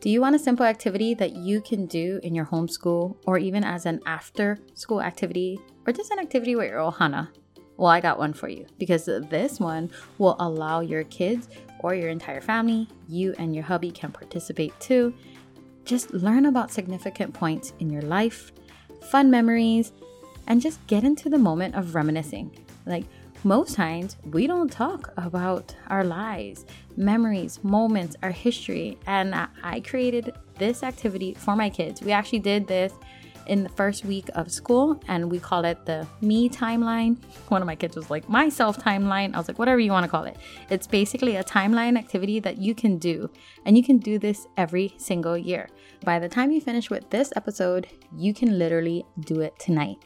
Do you want a simple activity that you can do in your homeschool or even as an after school activity or just an activity with your ohana? Well, I got one for you because this one will allow your kids or your entire family, you and your hubby can participate too. Just learn about significant points in your life, fun memories, and just get into the moment of reminiscing. Like most times, we don't talk about our lives, memories, moments, our history. And I created this activity for my kids. We actually did this in the first week of school and we call it the me timeline. One of my kids was like, my self timeline. I was like, whatever you want to call it. It's basically a timeline activity that you can do, and you can do this every single year. By the time you finish with this episode, you can literally do it tonight.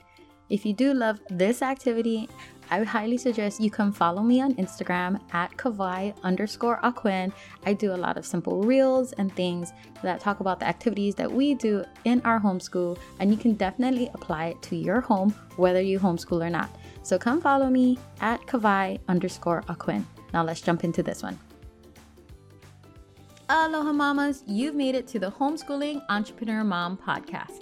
If you do love this activity, I would highly suggest you come follow me on Instagram at Kawai underscore Aquin. I do a lot of simple reels and things that talk about the activities that we do in our homeschool, and you can definitely apply it to your home, whether you homeschool or not. So come follow me at Kawai underscore Aquin. Now let's jump into this one. Aloha mamas, you've made it to the Homeschooling Entrepreneur Mom podcast.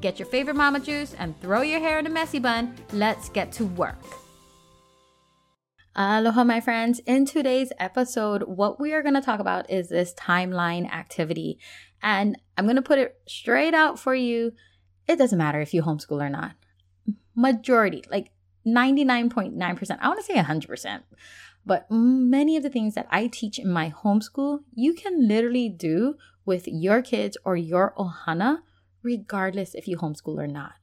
Get your favorite mama juice and throw your hair in a messy bun. Let's get to work. Aloha, my friends. In today's episode, what we are going to talk about is this timeline activity. And I'm going to put it straight out for you. It doesn't matter if you homeschool or not. Majority, like 99.9%, I want to say 100%, but many of the things that I teach in my homeschool, you can literally do with your kids or your ohana regardless if you homeschool or not.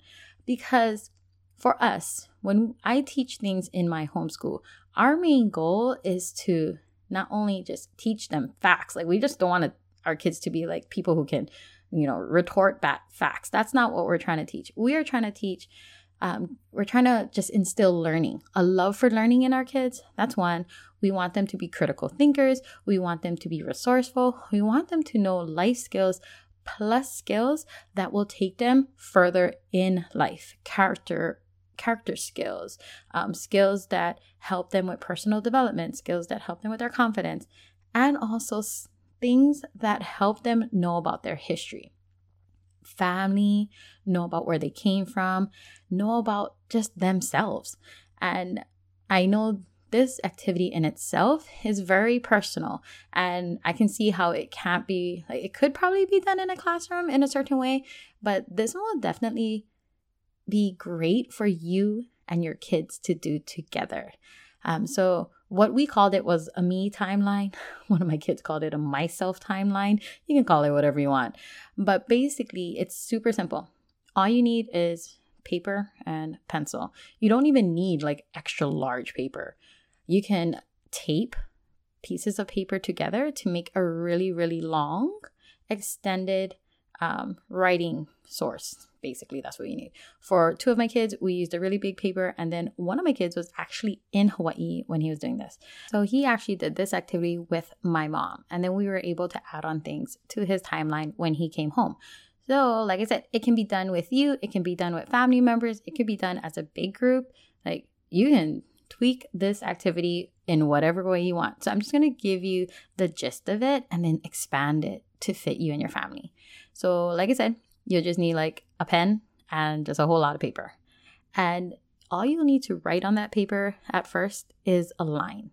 Because for us, when I teach things in my homeschool, our main goal is to not only just teach them facts, like we just don't want our kids to be like people who can, you know, retort back facts. That's not what we're trying to teach. We are trying to teach um, we're trying to just instill learning, a love for learning in our kids. That's one. We want them to be critical thinkers. We want them to be resourceful. We want them to know life skills plus skills that will take them further in life. Character character skills um, skills that help them with personal development skills that help them with their confidence and also things that help them know about their history. Family know about where they came from know about just themselves. And i know this activity in itself is very personal. And i can see how it can't be like it could probably be done in a classroom in a certain way but this will definitely be great for you and your kids to do together. Um, so what we called it was a me timeline. One of my kids called it a myself timeline. You can call it whatever you want. But basically it's super simple. All you need is paper and pencil. You don't even need like extra large paper you can tape pieces of paper together to make a really, really long, extended um, writing source. Basically, that's what you need. For two of my kids, we used a really big paper, and then one of my kids was actually in Hawaii when he was doing this. So he actually did this activity with my mom, and then we were able to add on things to his timeline when he came home. So, like I said, it can be done with you, it can be done with family members, it could be done as a big group. Like you can tweak this activity in whatever way you want. So I'm just going to give you the gist of it and then expand it to fit you and your family. So, like I said, you'll just need like a pen and just a whole lot of paper. And all you'll need to write on that paper at first is a line,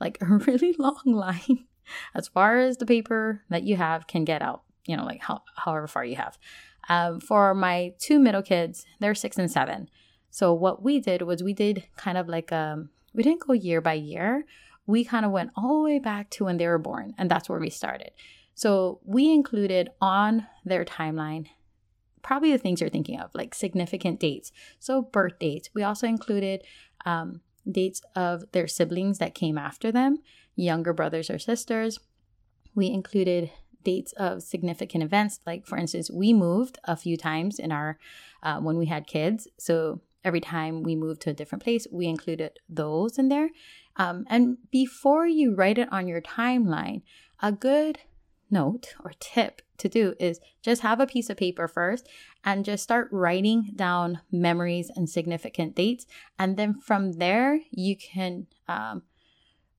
like a really long line, as far as the paper that you have can get out, you know, like how, however far you have. Um, for my two middle kids, they're six and seven. So what we did was we did kind of like um we didn't go year by year. We kind of went all the way back to when they were born and that's where we started. So we included on their timeline probably the things you're thinking of, like significant dates. So birth dates. We also included um, dates of their siblings that came after them, younger brothers or sisters. We included dates of significant events. Like, for instance, we moved a few times in our uh, when we had kids. So every time we moved to a different place, we included those in there. Um, and before you write it on your timeline, a good note or tip to do is just have a piece of paper first and just start writing down memories and significant dates. And then from there, you can um,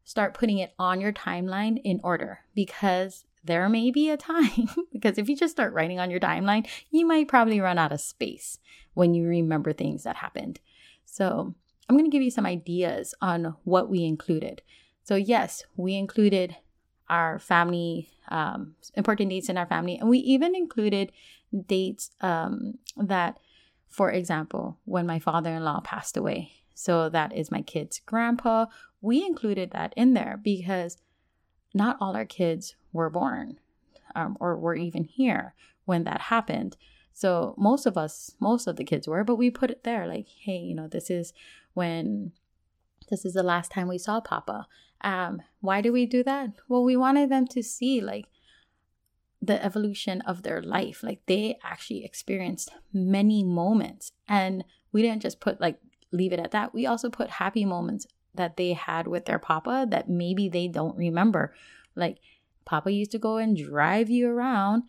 start putting it on your timeline in order because there may be a time, because if you just start writing on your timeline, you might probably run out of space when you remember things that happened. So, I'm going to give you some ideas on what we included. So, yes, we included our family, um, important dates in our family, and we even included dates um, that, for example, when my father in law passed away. So, that is my kid's grandpa. We included that in there because not all our kids were born um, or were even here when that happened. So most of us, most of the kids were, but we put it there like, hey, you know, this is when this is the last time we saw Papa. Um, why do we do that? Well, we wanted them to see like the evolution of their life. Like they actually experienced many moments. And we didn't just put like leave it at that. We also put happy moments that they had with their papa that maybe they don't remember. Like papa used to go and drive you around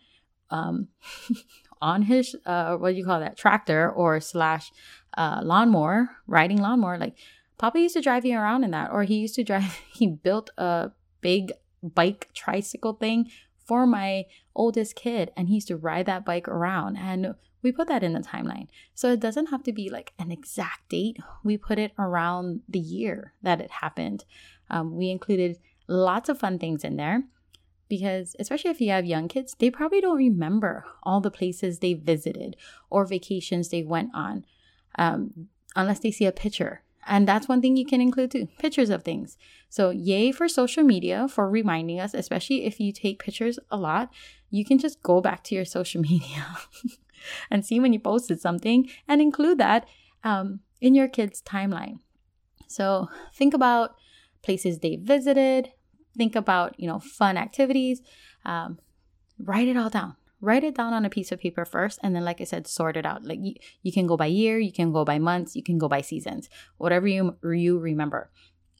um on his uh what do you call that tractor or slash uh lawnmower riding lawnmower like papa used to drive you around in that or he used to drive he built a big bike tricycle thing for my oldest kid and he used to ride that bike around and we put that in the timeline. So it doesn't have to be like an exact date. We put it around the year that it happened. Um, we included lots of fun things in there because especially if you have young kids, they probably don't remember all the places they visited or vacations they went on um, unless they see a picture. And that's one thing you can include too pictures of things. So, yay for social media for reminding us, especially if you take pictures a lot, you can just go back to your social media and see when you posted something and include that um, in your kids' timeline. So, think about places they visited, think about you know fun activities um, write it all down. Write it down on a piece of paper first and then like i said sort it out. Like you, you can go by year you can go by months you can go by seasons whatever you you remember.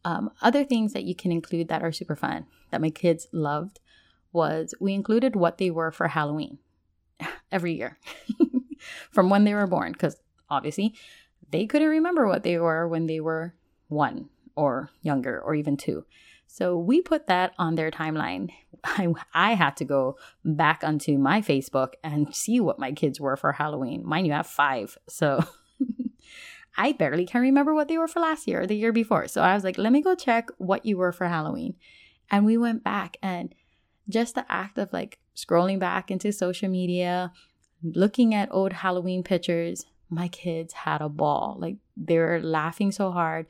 Um, other things that you can include that are super fun that my kids loved was we included what they were for halloween every year from when they were born because obviously they couldn't remember what they were when they were one or younger or even two so we put that on their timeline. I, I had to go back onto my Facebook and see what my kids were for Halloween. Mind you, I have five. So I barely can remember what they were for last year or the year before. So I was like, let me go check what you were for Halloween. And we went back and just the act of like scrolling back into social media, looking at old Halloween pictures, my kids had a ball. Like they were laughing so hard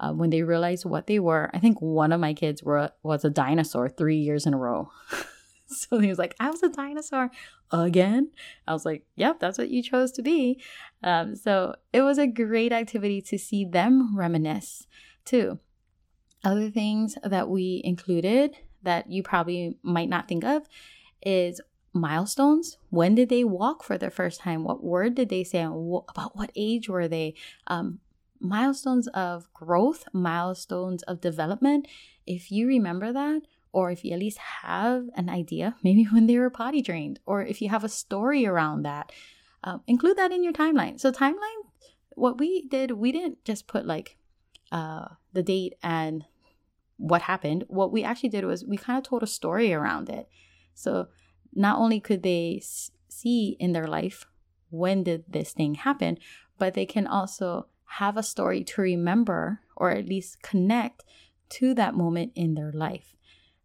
uh, when they realized what they were. I think one of my kids were was a dinosaur three years in a row. so he was like, "I was a dinosaur again." I was like, "Yep, that's what you chose to be." Um, so it was a great activity to see them reminisce too. Other things that we included that you probably might not think of is milestones. When did they walk for the first time? What word did they say? About what age were they? Um, milestones of growth, milestones of development, if you remember that, or if you at least have an idea, maybe when they were potty trained, or if you have a story around that, um, include that in your timeline. So, timeline, what we did, we didn't just put like uh, the date and what happened. What we actually did was we kind of told a story around it. So, not only could they see in their life when did this thing happen, but they can also have a story to remember or at least connect to that moment in their life.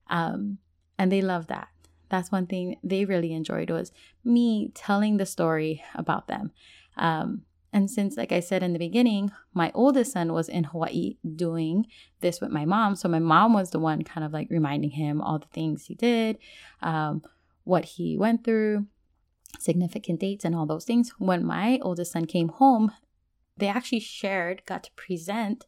Um, and they love that. That's one thing they really enjoyed was me telling the story about them. Um, and since, like I said in the beginning, my oldest son was in Hawaii doing this with my mom. So my mom was the one kind of like reminding him all the things he did, um, what he went through, significant dates, and all those things. When my oldest son came home, they actually shared, got to present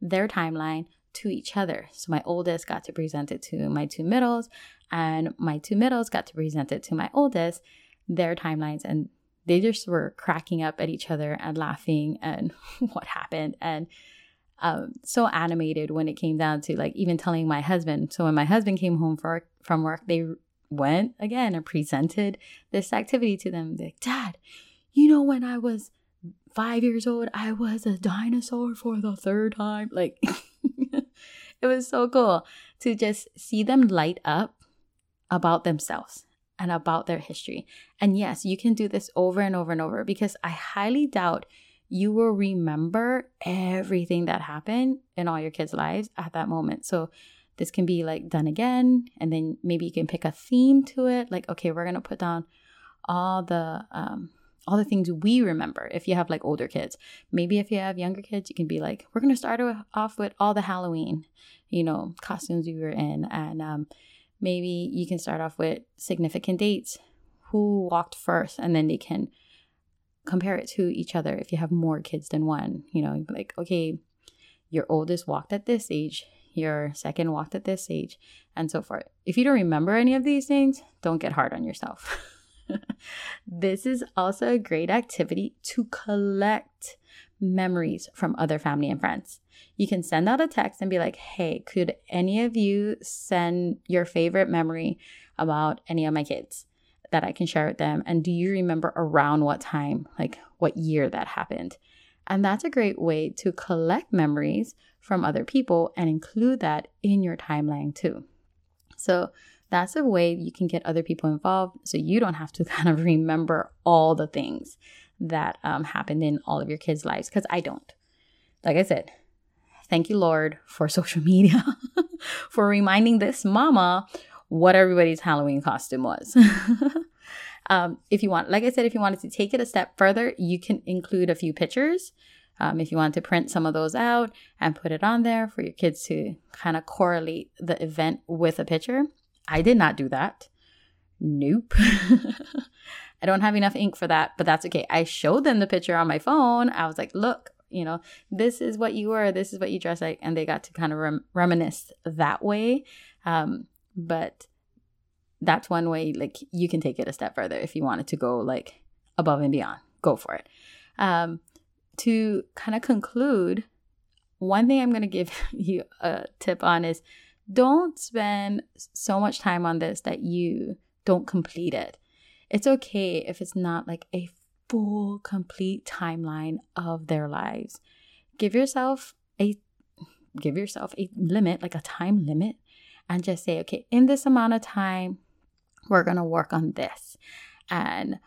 their timeline to each other. So my oldest got to present it to my two middles, and my two middles got to present it to my oldest, their timelines. And they just were cracking up at each other and laughing and what happened. And um, so animated when it came down to like even telling my husband. So when my husband came home for, from work, they went again and presented this activity to them. They're like, Dad, you know, when I was five years old, I was a dinosaur for the third time. Like, it was so cool to just see them light up about themselves and about their history. And yes, you can do this over and over and over because I highly doubt you will remember everything that happened in all your kids' lives at that moment. So, this can be like done again, and then maybe you can pick a theme to it. Like, okay, we're gonna put down all the um, all the things we remember if you have like older kids. Maybe if you have younger kids, you can be like, we're going to start off with all the Halloween, you know, costumes we were in. And um, maybe you can start off with significant dates, who walked first, and then they can compare it to each other if you have more kids than one. You know, like, okay, your oldest walked at this age, your second walked at this age, and so forth. If you don't remember any of these things, don't get hard on yourself. this is also a great activity to collect memories from other family and friends. You can send out a text and be like, hey, could any of you send your favorite memory about any of my kids that I can share with them? And do you remember around what time, like what year that happened? And that's a great way to collect memories from other people and include that in your timeline too. So that's a way you can get other people involved so you don't have to kind of remember all the things that um, happened in all of your kids' lives because I don't. Like I said, thank you, Lord, for social media, for reminding this mama what everybody's Halloween costume was. um, if you want, like I said, if you wanted to take it a step further, you can include a few pictures. Um, if you want to print some of those out and put it on there for your kids to kind of correlate the event with a picture, I did not do that. Nope. I don't have enough ink for that, but that's okay. I showed them the picture on my phone. I was like, look, you know, this is what you were, this is what you dress like. And they got to kind of rem- reminisce that way. Um, but that's one way, like, you can take it a step further if you wanted to go like above and beyond. Go for it. Um, to kind of conclude, one thing I'm going to give you a tip on is don't spend so much time on this that you don't complete it. It's okay if it's not like a full, complete timeline of their lives. Give yourself a give yourself a limit, like a time limit, and just say, okay, in this amount of time, we're gonna work on this. And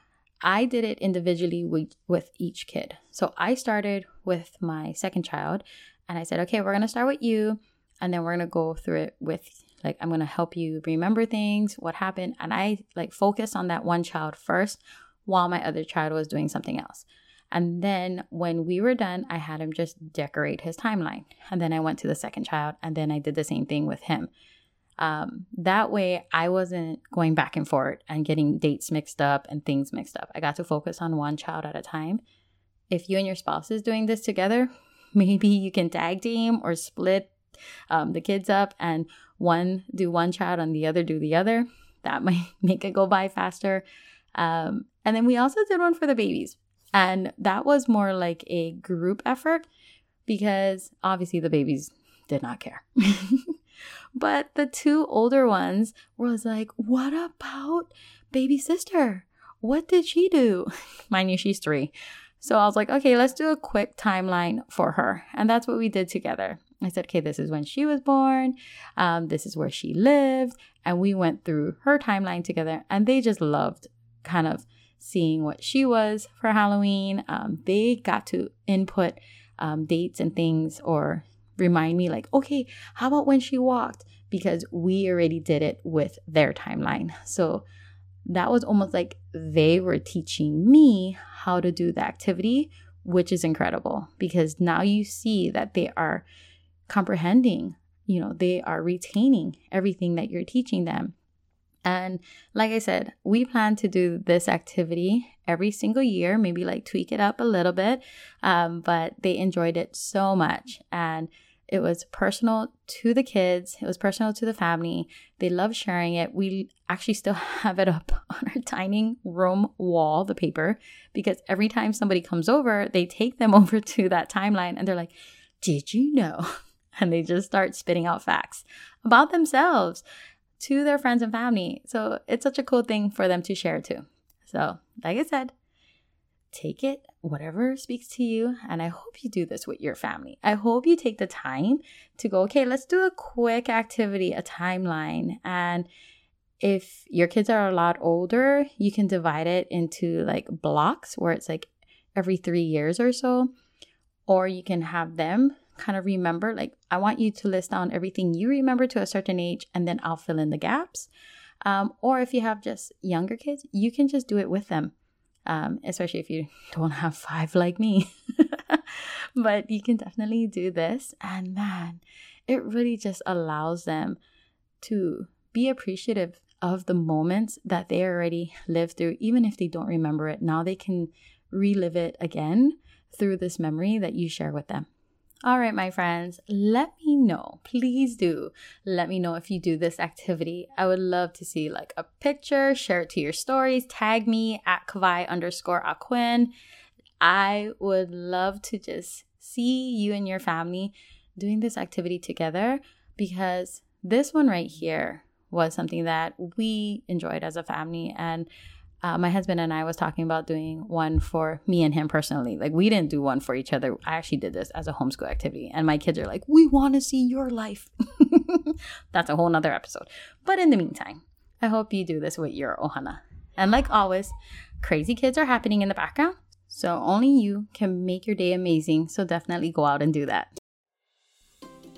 I did it individually with, with each kid. So I started with my second child and I said, okay, we're gonna start with you and then we're gonna go through it with like i'm gonna help you remember things what happened and i like focus on that one child first while my other child was doing something else. And then when we were done i had him just decorate his timeline and then i went to the second child and then i did the same thing with him. Um, that way i wasn't going back and forth and getting dates mixed up and things mixed up. I got to focus on one child at a time. If you and your spouse is doing this together maybe you can tag team or split um, the kids up and one do one child and the other do the other. That might make it go by faster. Um, and then we also did one for the babies. And that was more like a group effort because obviously the babies did not care. but the two older ones was like, what about baby sister? What did she do? Mind you, she's three. So I was like, okay, let's do a quick timeline for her. And that's what we did together. I said, okay, this is when she was born. Um, this is where she lived. And we went through her timeline together. And they just loved kind of seeing what she was for Halloween. Um, they got to input um, dates and things or remind me, like, okay, how about when she walked? Because we already did it with their timeline. So that was almost like they were teaching me how to do the activity, which is incredible because now you see that they are comprehending, you know, they are retaining everything that you're teaching them. And like I said, we plan to do this activity every single year, maybe like tweak it up a little bit. Um, but they enjoyed it so much. And It was personal to the kids, it was personal to the family. They love sharing it. We actually still have it up on our dining room wall, the paper, because every time somebody comes over, they take them over to that timeline and they're like, Did you know? And they just start spitting out facts about themselves to their friends and family. So it's such a cool thing for them to share too. So, like I said, take it, whatever speaks to you. And I hope you do this with your family. I hope you take the time to go, okay, let's do a quick activity, a timeline. And if your kids are a lot older, you can divide it into like blocks where it's like every three years or so. Or you can have them kind of remember, like, I want you to list down everything you remember to a certain age, and then I'll fill in the gaps. Um, or if you have just younger kids, you can just do it with them um, especially if you don't have five like me. but you can definitely do this. And man, it really just allows them to be appreciative of the moments that they already lived through, even if they don't remember it. Now they can relive it again through this memory that you share with them. All right, my friends, let me know. Please do let me know if you do this activity. I would love to see like a picture, share it to your stories, tag me at Kawai underscore Aquin. I would love to just see you and your family doing this activity together because this one right here was something that we enjoyed as a family and uh, my husband and I was talking about doing one for me and him personally. Like we didn't do one for each other. I actually did this as a homeschool activity, and my kids are like, "We want to see your life." That's a whole nother episode. But in the meantime, I hope you do this with your ohana. And like always, crazy kids are happening in the background, so only you can make your day amazing. So definitely go out and do that.